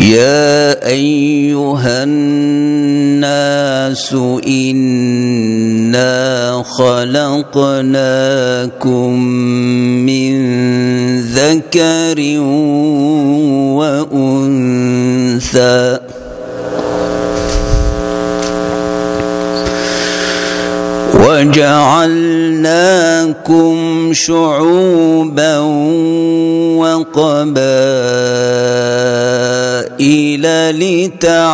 يا أيها الناس إنا خلقناكم من ذكر وأنثى. وجعلناكم شعوبا وقبائل. لتعارفوا.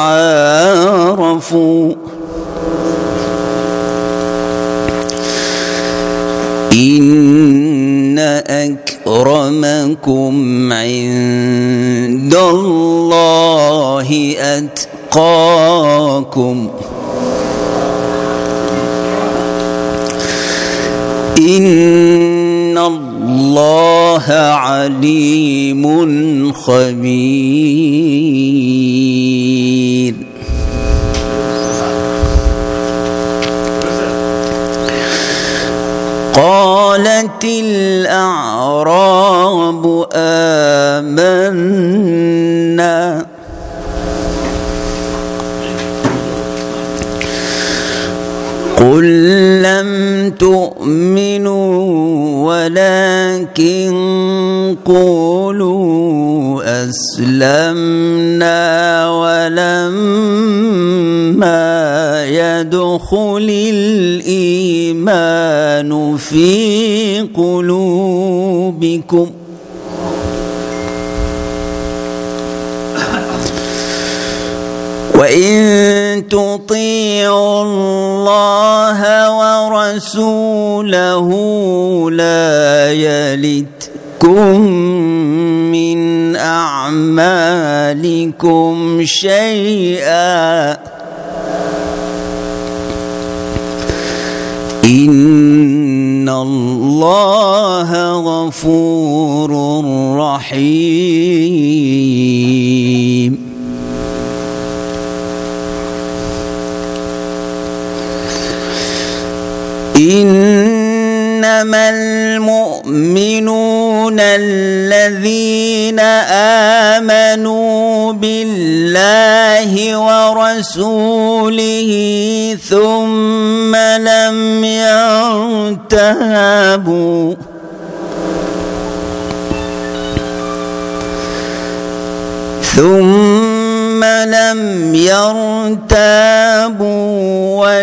إن أكرمكم عند الله أتقاكم. إن الله عليم خبير قالت الأعراب آمنا قل لم تؤمنوا ولكن قولوا أسلمنا ولما يدخل الإيمان في قلوبكم وإن تطيعوا الله ورسوله لا يلتكم من أعمالكم شيئا. إن الله غفور رحيم. إنما المؤمنون الذين آمنوا بالله ورسوله ثم لم يرتابوا ثم لم يرتابوا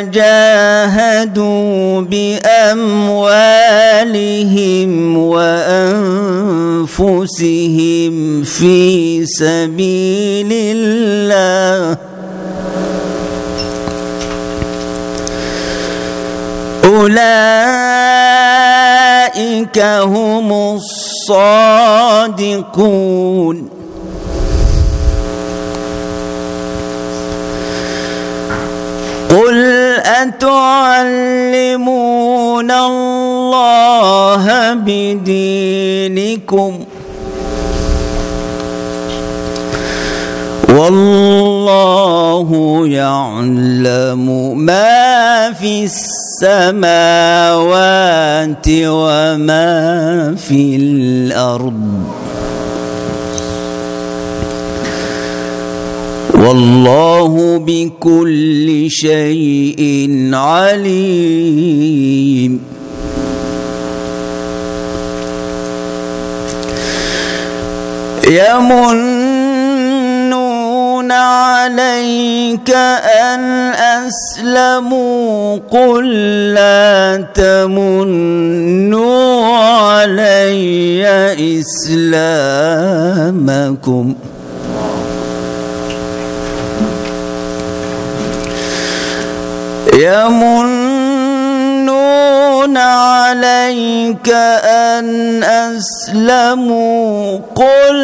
وجاهدوا بأموالهم وأنفسهم في سبيل الله. أولئك هم الصادقون قل أتعلمون الله بدينكم والله يعلم ما في السماوات وما في الأرض والله بكل شيء عليم. يمنون عليك أن أسلموا قل لا تمنوا علي إسلامكم. يمنون عليك أن أسلموا قل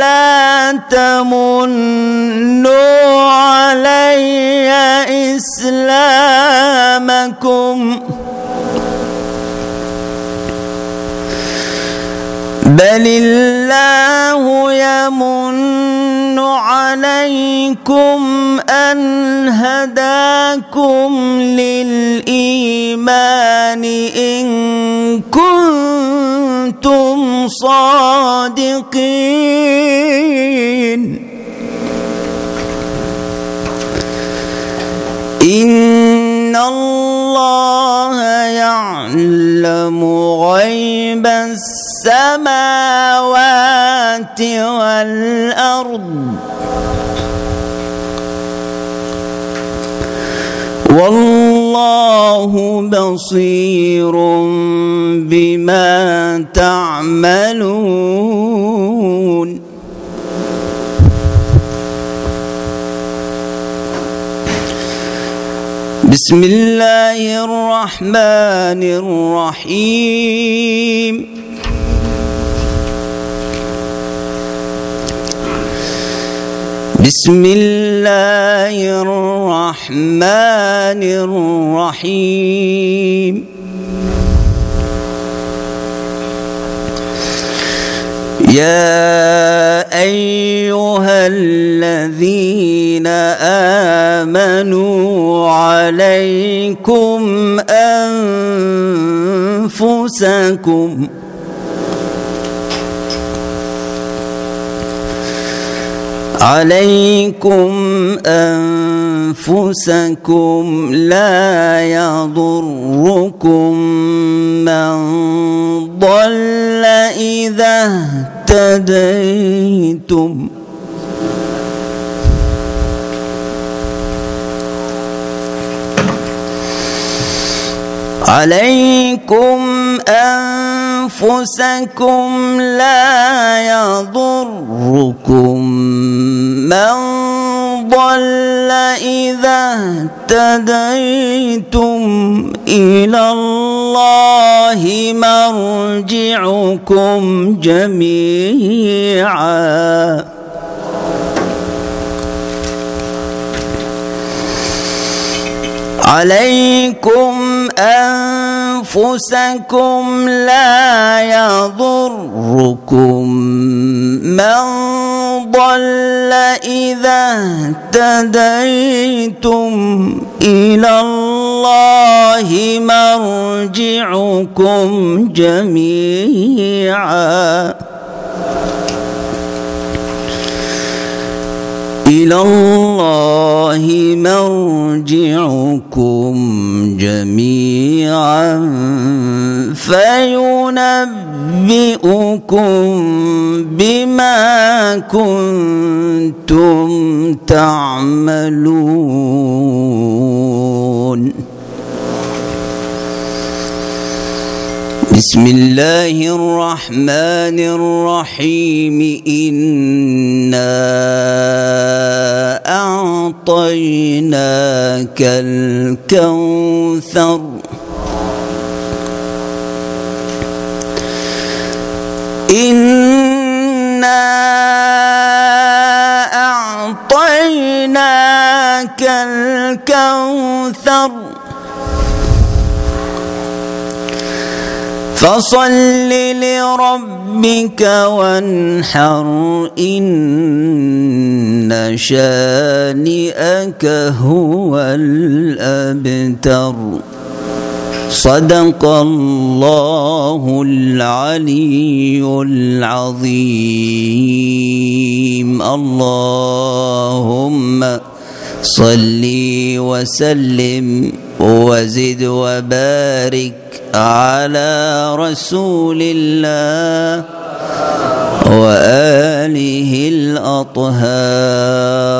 لا تمنوا علي إسلامكم. بل الله يمن عليكم أن هداكم للإيمان إن كنتم صادقين إن الله يعلم غيب السماوات والأرض والله بصير بما تعملون. بسم الله الرحمن الرحيم. بسم الله الرحمن الرحيم يا ايها الذين امنوا عليكم انفسكم عليكم أنفسكم لا يضركم من ضل إذا اهتديتم. عليكم أنفسكم لا يضركم من ضل إذا اهتديتم إلى الله مرجعكم جميعا. عليكم أنفسكم لا يضركم. من ضل إذا اهتديتم إلى الله مرجعكم جميعا. إلى الله مرجعكم جميعا فينبئكم بما كنتم تعملون. بسم الله الرحمن الرحيم. إنا أعطيناك الكوثر. إنا أعطيناك الكوثر. فصل لربك وانحر إن شانئك هو الأبتر. صدق الله العلي العظيم. اللهم صل وسلم وزد وبارك على رسول الله وآله الأطهار.